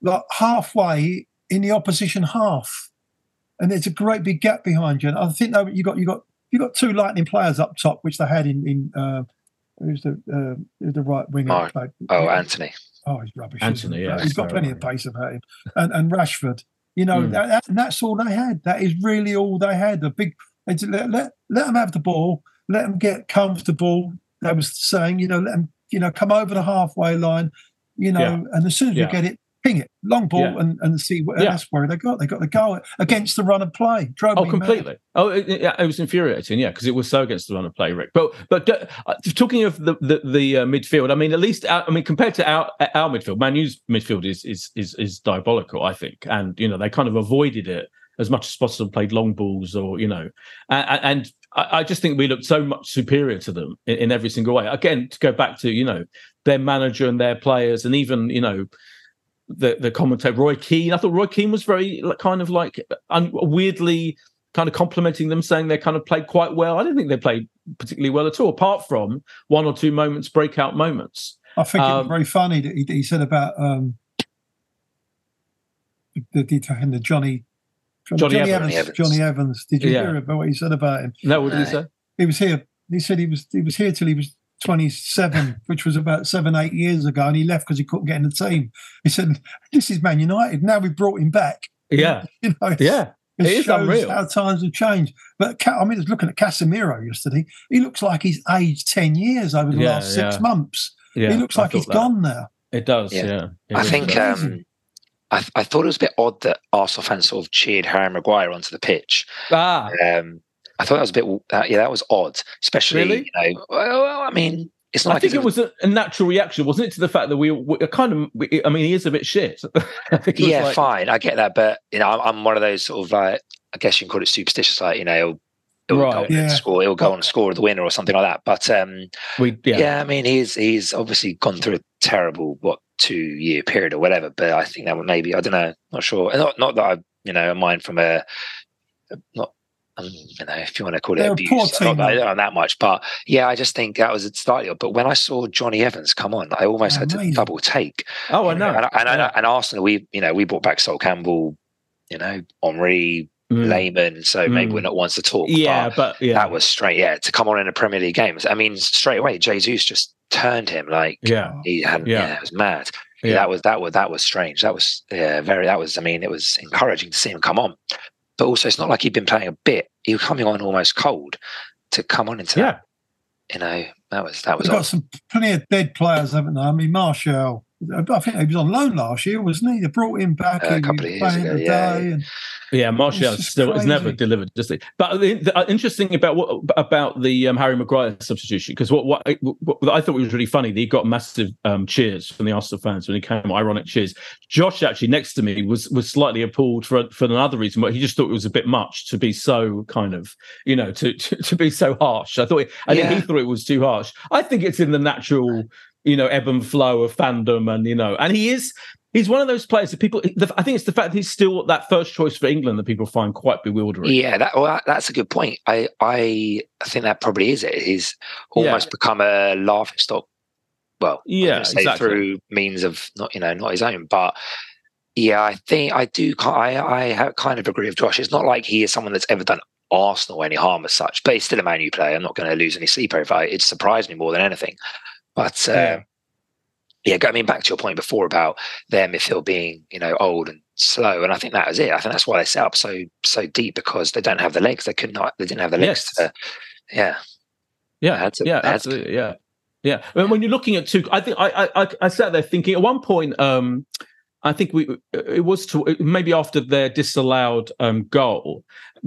like halfway in the opposition half, and there's a great big gap behind you. And I think that you got you got you got two lightning players up top, which they had in in uh, who's the uh, who's the right winger? Mark. that played- Oh, Antony. Oh, he's rubbish. isn't Antony, he? yeah, he's he's got very plenty of pace about him, and and Rashford. You know, Mm. that, that, and that's all they had. That is really all they had. The big let, let let them have the ball, let them get comfortable. They was saying, you know, let them, you know, come over the halfway line, you know, Yeah. and as soon as Yeah. we get it, ping it, long ball, Yeah. and and see what Yeah. that's where they got. They got the goal against the run of play. Drove Oh, me mad. completely. Oh, it, it, was infuriating, yeah, because it was so against the run of play, Rick. But but uh, talking of the the, the uh, midfield, I mean, at least our, I mean, compared to our our midfield, Man U's midfield is is is is diabolical, I think, and you know they kind of avoided it as much as possible, played long balls, or you know, and, and I, I just think we looked so much superior to them in, in every single way. Again, to go back to you know their manager and their players, and even you know the the commentator Roy Keane. I thought Roy Keane was very kind of like un- weirdly kind of complimenting them, saying they kind of played quite well. I didn't think they played particularly well at all, apart from one or two moments, breakout moments. I think it was Um, very funny that he, he said about um, the, the, the Jonny, Jonny Evans, Evans. Jonny Evans. Did you Yeah. hear about what he said about him? No, what did he say? He was here. He said he was he was here till he was 27, which was about seven, eight years ago, and he left because he couldn't get in the team. He said, "This is Man United. Now we brought him back." Yeah, You know, yeah, it, it is shows unreal. how times have changed. But Ca- I mean, I was looking at Casemiro yesterday. He looks like he's aged ten years over the Yeah, last six yeah. months. Yeah, he looks I like he's thought that. gone now. It does, Yeah. yeah. It I think um, I, I thought it was a bit odd that Arsenal fans sort of cheered Harry Maguire onto the pitch. ah, Um, I thought that was a bit, uh, yeah, that was odd. Especially, Really? you know, well, well, I mean, it's not I like think it was a, a natural reaction, wasn't it, to the fact that we, we kind of. We, I mean, he is a bit shit. I think yeah, like- fine, I get that, but you know, I'm, I'm one of those sort of like, I guess you can call it superstitious, like you know, he'll, he'll go on Yeah. and score, he'll go on and score the winner or something like that. But um, We, yeah. yeah, I mean, he's he's obviously gone through a terrible what two year period or whatever. But I think that would maybe I don't know, not sure. Not not that I you know mind from a not. Um, You know, if you want to call it They're abuse, poor not team, that, I though. don't know that much, but yeah, I just think that was slightly odd. But when I saw Jonny Evans come on, I almost had to double take. Oh, I You know. and, and, Yeah. and Arsenal, we you know we brought back Sol Campbell, you know, Henry, Mm. Lehmann. So maybe Mm. we're not ones to talk. Yeah, but but yeah, that was straight. Yeah, to come on in a Premier League game. I mean, straight away, Jesus just turned him like yeah, he had. Yeah. Yeah, it was mad. Yeah. That was that was that was strange. That was yeah, very. That was. I mean, it was encouraging to see him come on. But also, it's not like he'd been playing a bit. He was coming on almost cold to come on into yeah. that. You know, that was that was. We've got some plenty of dead players, haven't they? I mean, Marshall, I think he was on loan last year, wasn't he? They brought him back Uh, a couple of years ago, the yeah. day, and Yeah, Martial It's just still is never delivered, does he? But the, the, uh, interesting about what about the um, Harry Maguire substitution because what, what what I thought it was really funny that he got massive um, cheers from the Arsenal fans when he came, ironic cheers. Josh actually next to me was was slightly appalled for for another reason, but he just thought it was a bit much to be so kind of you know to to, to be so harsh. I thought I think he thought it was too harsh. I think it's in the natural you know ebb and flow of fandom and you know and he is he's one of those players that people i think it's the fact that he's still that first choice for england that people find quite bewildering Yeah, that, well, that's a good point. I I think that probably is it. He's almost become a laughing stock. Well, Yeah, say exactly. through means of not you know not his own, but yeah, I think I do. I I kind of agree with Josh. It's not like he is someone that's ever done Arsenal any harm as such, but he's still a Man U player. I'm not going to lose any sleep over it. It surprised me more than anything. But uh, Yeah. I mean, back to your point before about their midfield being, you know, old and slow, and I think that was it. I think that's why they set up so so deep because they don't have the legs. They could not. They didn't have the legs Yes. to. Yeah, yeah to- yeah absolutely yeah yeah and when you're looking at two i think I, I i i sat there thinking at one point um I think we it was to maybe after their disallowed um, goal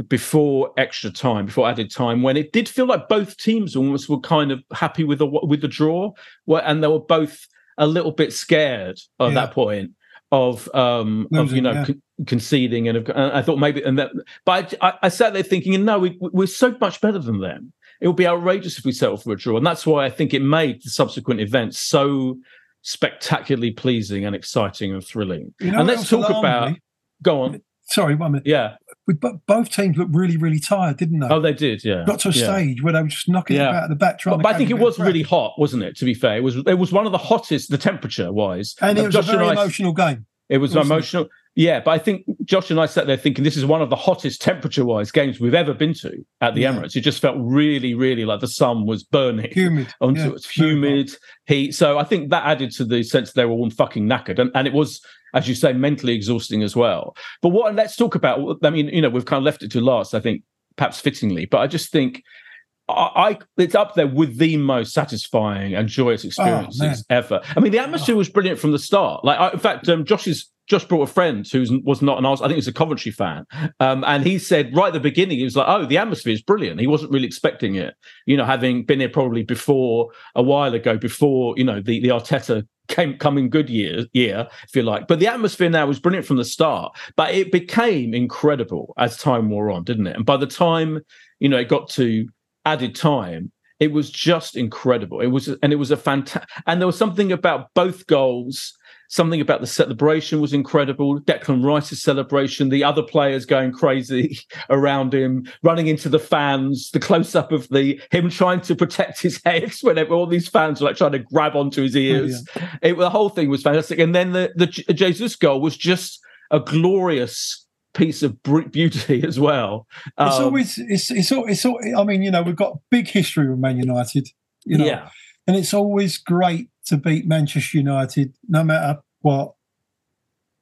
before extra time, before added time, when it did feel like both teams almost were kind of happy with the with the draw, and they were both a little bit scared at Yeah. that point of um of you know yeah. con- conceding and, of, and I thought maybe and that but I, I sat there thinking no we, we're so much better than them it would be outrageous if we settled for a draw and that's why I think it made the subsequent events so spectacularly pleasing and exciting and thrilling You know and let's talk about me? go on sorry, one minute. yeah We, but both teams looked really, really tired, didn't they? oh they did yeah Got to a yeah. stage where they were just knocking Yeah. it out of the back, trying But, but I think it was really hot, wasn't it? To be fair, it was it was one of the hottest, the temperature wise. and it was a Josh very I- emotional game. It was wasn't it? Yeah, but I think Josh and I sat there thinking this is one of the hottest temperature wise games we've ever been to at the Yeah. Emirates. It just felt really, really like the sun was burning Humid. onto yeah, it. humid heat. So I think that added to the sense they were all fucking knackered. And, and it was, as you say, mentally exhausting as well. But what let's talk about I mean, you know, we've kind of left it to last, I think, perhaps fittingly, but I just think I, it's up there with the most satisfying and joyous experiences man. ever. I mean, the atmosphere was brilliant from the start. Like, I, in fact, um, Josh's Josh brought a friend who was not an Arsenal, I think he was a Coventry fan, um, and he said right at the beginning he was like, "Oh, the atmosphere is brilliant." He wasn't really expecting it, you know, having been here probably before a while ago, before you know the the Arteta came coming good year year if you like. But the atmosphere now was brilliant from the start but it became incredible as time wore on didn't it? And by the time you know it got to added time it was just incredible. It was and it was a fantastic and there was something about both goals something about the celebration was incredible. Declan rice's celebration the other players going crazy around him running into the fans the close-up of the him trying to protect his head whenever all these fans were like trying to grab onto his ears. it, the whole thing was fantastic. And then the the jesus goal was just a glorious piece of beauty as well. It's Um, always it's it's al- it's al- I mean, you know, we've got big history with Man United, you know, yeah. and it's always great to beat Manchester United, no matter what.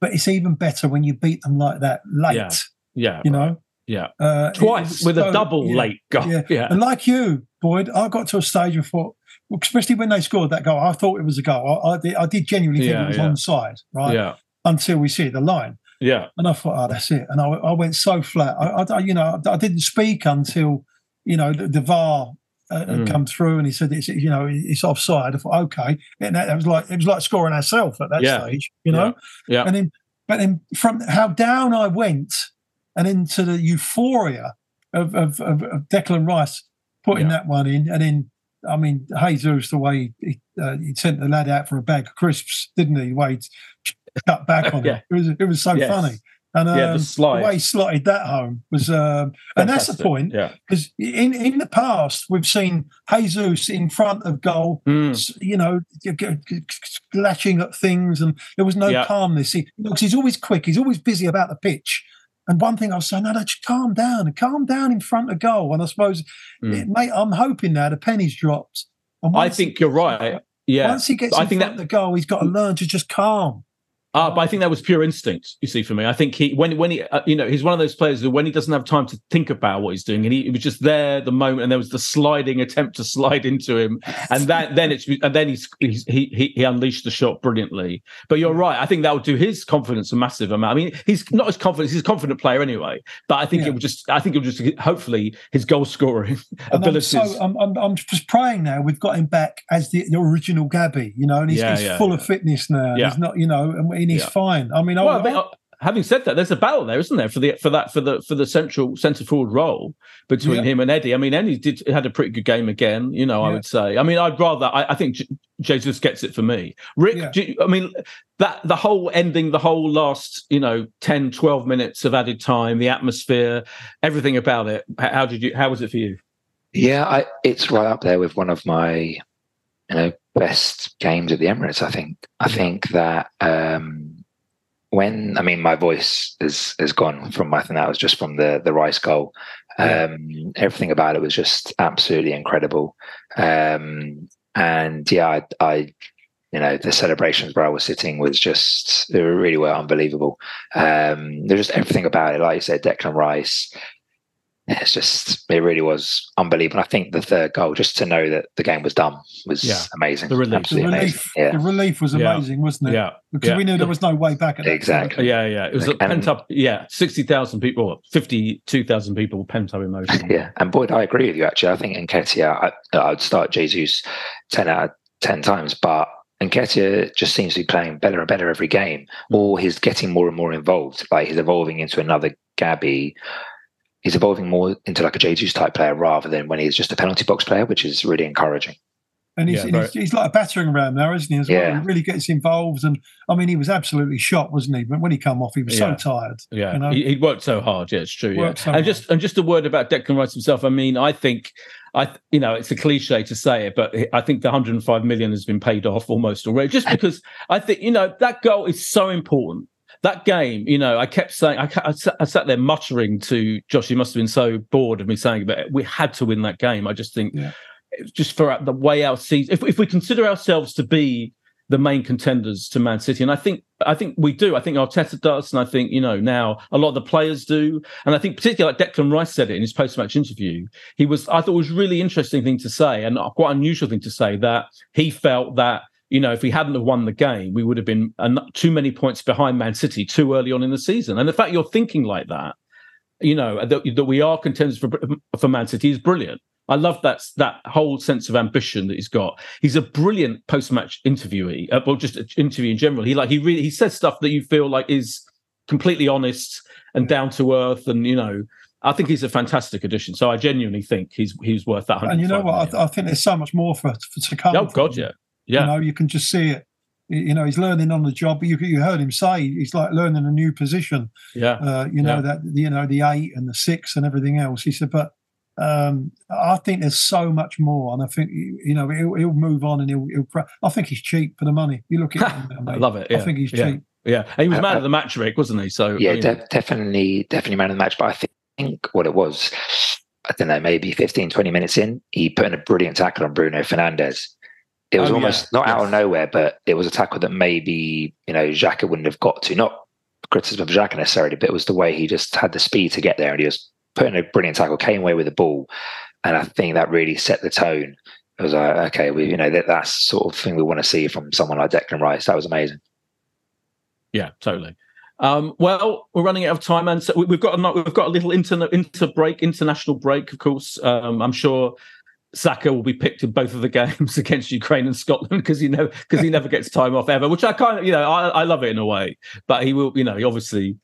But it's even better when you beat them like that late, Yeah. yeah you know. yeah Uh, twice with a double yeah, late goal Yeah. yeah And like you, Boyd, I got to a stage and thought, especially when they scored that goal, I thought it was a goal. I, I, did, I did genuinely think Yeah, it was yeah. onside, right? yeah Until we see the line. yeah And I thought, oh, that's it. And I, I went so flat. I, I, you know, I didn't speak until, you know, the, the VAR uh, Mm. come through and he said, it's, you know, it's offside. I thought, okay. And that, that was like, it was like scoring ourselves at that Yeah. stage, you know? yeah And then, but then from how down I went and into the euphoria of, of, of, of Declan Rice putting Yeah. that one in. And then, I mean, Jesus, the way he, uh, he sent the lad out for a bag of crisps, didn't he? The way he cut back on Yeah. it. It was, it was so Yes. funny. And um, Yeah, the the, way he slotted that home was, um, and that's the point. yeah Because in, in the past, we've seen Jesus in front of goal, Mm. you know, latching at things, and there was no Yeah. calmness. He, because he's always quick, he's always busy about the pitch. And one thing I was saying, no, no, just calm down calm down in front of goal. And I suppose, Mm. it, mate, I'm hoping now the penny's dropped. And i think you're right yeah Once he gets I in think front that of the goal, he's got to learn to just calm. Uh, but I think that was pure instinct. You see, for me, I think he when when he uh, you know he's one of those players who when he doesn't have time to think about what he's doing, and he, he was just there the moment, and there was the sliding attempt to slide into him, and that then it's and then he's, he's he he he unleashed the shot brilliantly. But you're right. I think that would do his confidence a massive amount. I mean, he's not as confident. He's a confident player anyway. But I think Yeah. it would just. I think it would just hopefully his goal scoring And I'm, abilities. so, I'm, I'm, I'm just praying now we've got him back as the, the original Gabby, you know, and he's, Yeah, he's yeah, full of fitness now. He's not, you know, and, and he's Yeah. fine. I mean, well, I mean, I- uh, having said that, there's a battle there, isn't there, for the for that for the for the central centre forward role between Yeah. him and Eddie. I mean, Eddie did had a pretty good game again. You know, I Yeah. would say. I mean, I'd rather. I, I think J- Jesus gets it for me. Rick, Yeah. do you- I mean, that the whole ending, the whole last, you know, 10, 12 minutes of added time, the atmosphere, everything about it. How did you? How was it for you? Yeah, I, it's right up there with one of my, you know, best games at the Emirates. I think. I think that um, when I mean my voice is is gone from I think that was just from the the Rice goal. Um, everything about it was just absolutely incredible. Um, and yeah, I, I, you know, the celebrations where I was sitting was just they were really were unbelievable. Um, there's just everything about it, like you said, Declan Rice it's just it really was unbelievable. I think the third goal, just to know that the game was done, was Yeah. amazing. The relief. the relief, amazing. Yeah. the relief was Yeah. amazing, wasn't it? Yeah, Because yeah. we knew there was no way back at that Exactly. Yeah, yeah. It was a pent up. Yeah, sixty thousand people, or fifty-two thousand people, pent up emotion. Yeah, and Boyd, I agree with you. Actually, I think Nketiah, I, I'd start Jesus ten out of ten times, but Nketiah just seems to be playing better and better every game, mm. or he's getting more and more involved. Like he's evolving into another Gabby. He's evolving more into like a Jesus type player rather than when he's just a penalty box player, which is really encouraging. And he's, Yeah, and he's, he's like a battering ram now, isn't he? As well, Yeah. he really gets involved, and I mean, he was absolutely shot, wasn't he? But when he come off, he was Yeah. so tired. Yeah, you know? he, he worked so hard. Yeah, it's true. Yeah, so and hard. just and just a word about Declan Rice himself. I mean, I think, I you know, it's a cliche to say it, but I think the 105 million has been paid off almost already. Just because I think you know that goal is so important. That game, you know, I kept saying, I, I, sat, I sat there muttering to Josh. He must have been so bored of me saying that we had to win that game. I just think, Yeah. just for the way our season. If, if we consider ourselves to be the main contenders to Man City, and I think I think we do. I think Arteta does, and I think you know now a lot of the players do, and I think particularly like Declan Rice said it in his post-match interview. He was I thought it was a really interesting thing to say, and quite unusual thing to say that he felt that. You know, if we hadn't have won the game, we would have been too many points behind Man City too early on in the season. And the fact you're thinking like that, you know, that, that we are contenders for for Man City is brilliant. I love that that whole sense of ambition that he's got. He's a brilliant post-match interviewee, uh, well, just an interview in general. He like he really he says stuff that you feel like is completely honest and down to earth, and you know, I think he's a fantastic addition. So I genuinely think he's he's worth that. And you know what? I. I think there's so much more for, for to come. oh God, yeah, yeah. You know, you can just see it. You you know, he's learning on the job. You, you heard him say he's like learning a new position. Yeah. Uh, you know Yeah. that you know the eight and the six and everything else. He said, but um, I think there's so much more, and I think you know he'll, he'll move on and he'll, he'll. pro- I think he's cheap for the money. You look at him, now, I love it. Yeah. I think he's yeah. cheap. Yeah, and he was Uh, man uh, of the match, Rick, wasn't he? So Yeah, de- definitely, definitely man of the match. But I think what it was, I don't know, maybe 15, 20 minutes in, he put in a brilliant tackle on Bruno Fernandes. It was Oh, yeah, almost not out of nowhere, but it was a tackle that maybe, you know, Xhaka wouldn't have got to. Not criticism of Xhaka necessarily, but it was the way he just had the speed to get there and he was putting a brilliant tackle, came away with the ball. And I think that really set the tone. It was like, okay, we, you know, that, that's sort of thing we want to see from someone like Declan Rice. That was amazing. Yeah, totally. Um, well, we're running out of time, and so we- we've got a we've got a little inter inter break, international break. Of course, um, I'm sure Saka will be picked in both of the games against Ukraine and Scotland because you know because he never gets time off ever. Which I kind of you know I, I love it in a way, but he will you know he obviously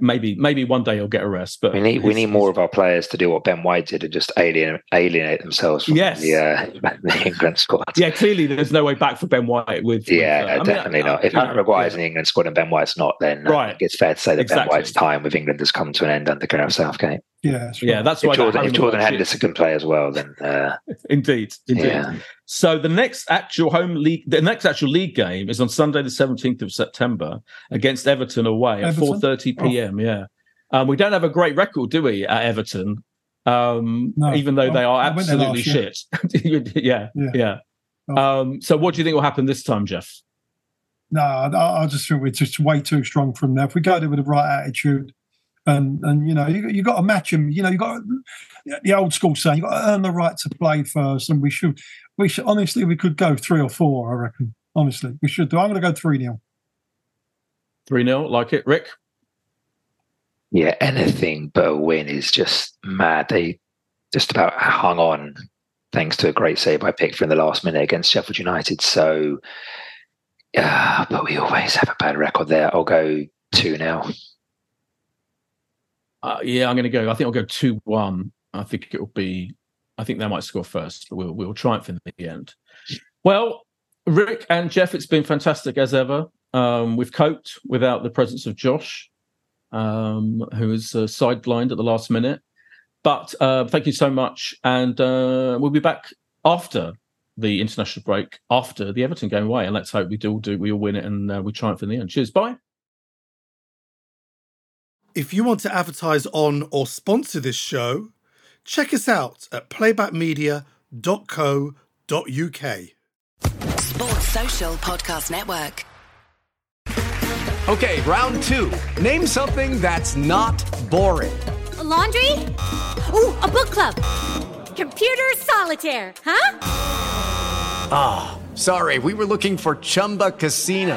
maybe maybe one day he'll get a rest. But We need we need more of our players to do what Ben White did and just alien, alienate themselves from Yes. the, uh, the England squad. Yeah, clearly there's no way back for Ben White with. Yeah, with, uh, I mean, definitely uh, not. If Harry Maguire's yeah. in the England squad and Ben White's not, then Right. think it's fair to say that Ben White's time with England has come to an end under Gareth Southgate. Yeah, that's Yeah, that's why that Jordan, Harry if Jordan Henderson can play as well, then uh, Indeed, indeed. Yeah. So the next actual home league, the next actual league game is on Sunday, the seventeenth of September, against Everton away at Everton? four thirty Oh. p.m. Yeah, um, we don't have a great record, do we, at Everton? Um, No. even though they are I went there absolutely last shit. yeah, Yeah. yeah. Oh. Um, so what do you think will happen this time, Geoff? no, I, I just think we're just way too strong from there. If we go there with the right attitude, and and you know you you got to match them. You know you got the old school saying you got to earn the right to play first, and we should we should honestly we could go three or four. I reckon honestly we should do. I'm going to go three 0 Three nil, like it, Rick. Yeah, anything but a win is just mad. They just about hung on thanks to a great save by Pickford in the last minute against Sheffield United. So, yeah, but we always have a bad record there. I'll go 2 0. Uh, yeah, I'm going to go. I think I'll go 2 1. I think it'll be, I think they might score first, but we'll, we'll triumph in the end. Well, Rick and Geoff, it's been fantastic as ever. Um, we've coped without the presence of Josh, um, who was uh, sidelined at the last minute. But uh, thank you so much. And uh, we'll be back after the international break, after the Everton game away. And let's hope we do, do we all win it and uh, we triumph in the end. Cheers. Bye. If you want to advertise on or sponsor this show, check us out at playbackmedia.co.uk. Sports Social Podcast Network. Okay, round two. Name something that's not boring. A laundry? Ooh, a book club. Computer solitaire, huh? Ah, oh, sorry, we were looking for Chumba Casino.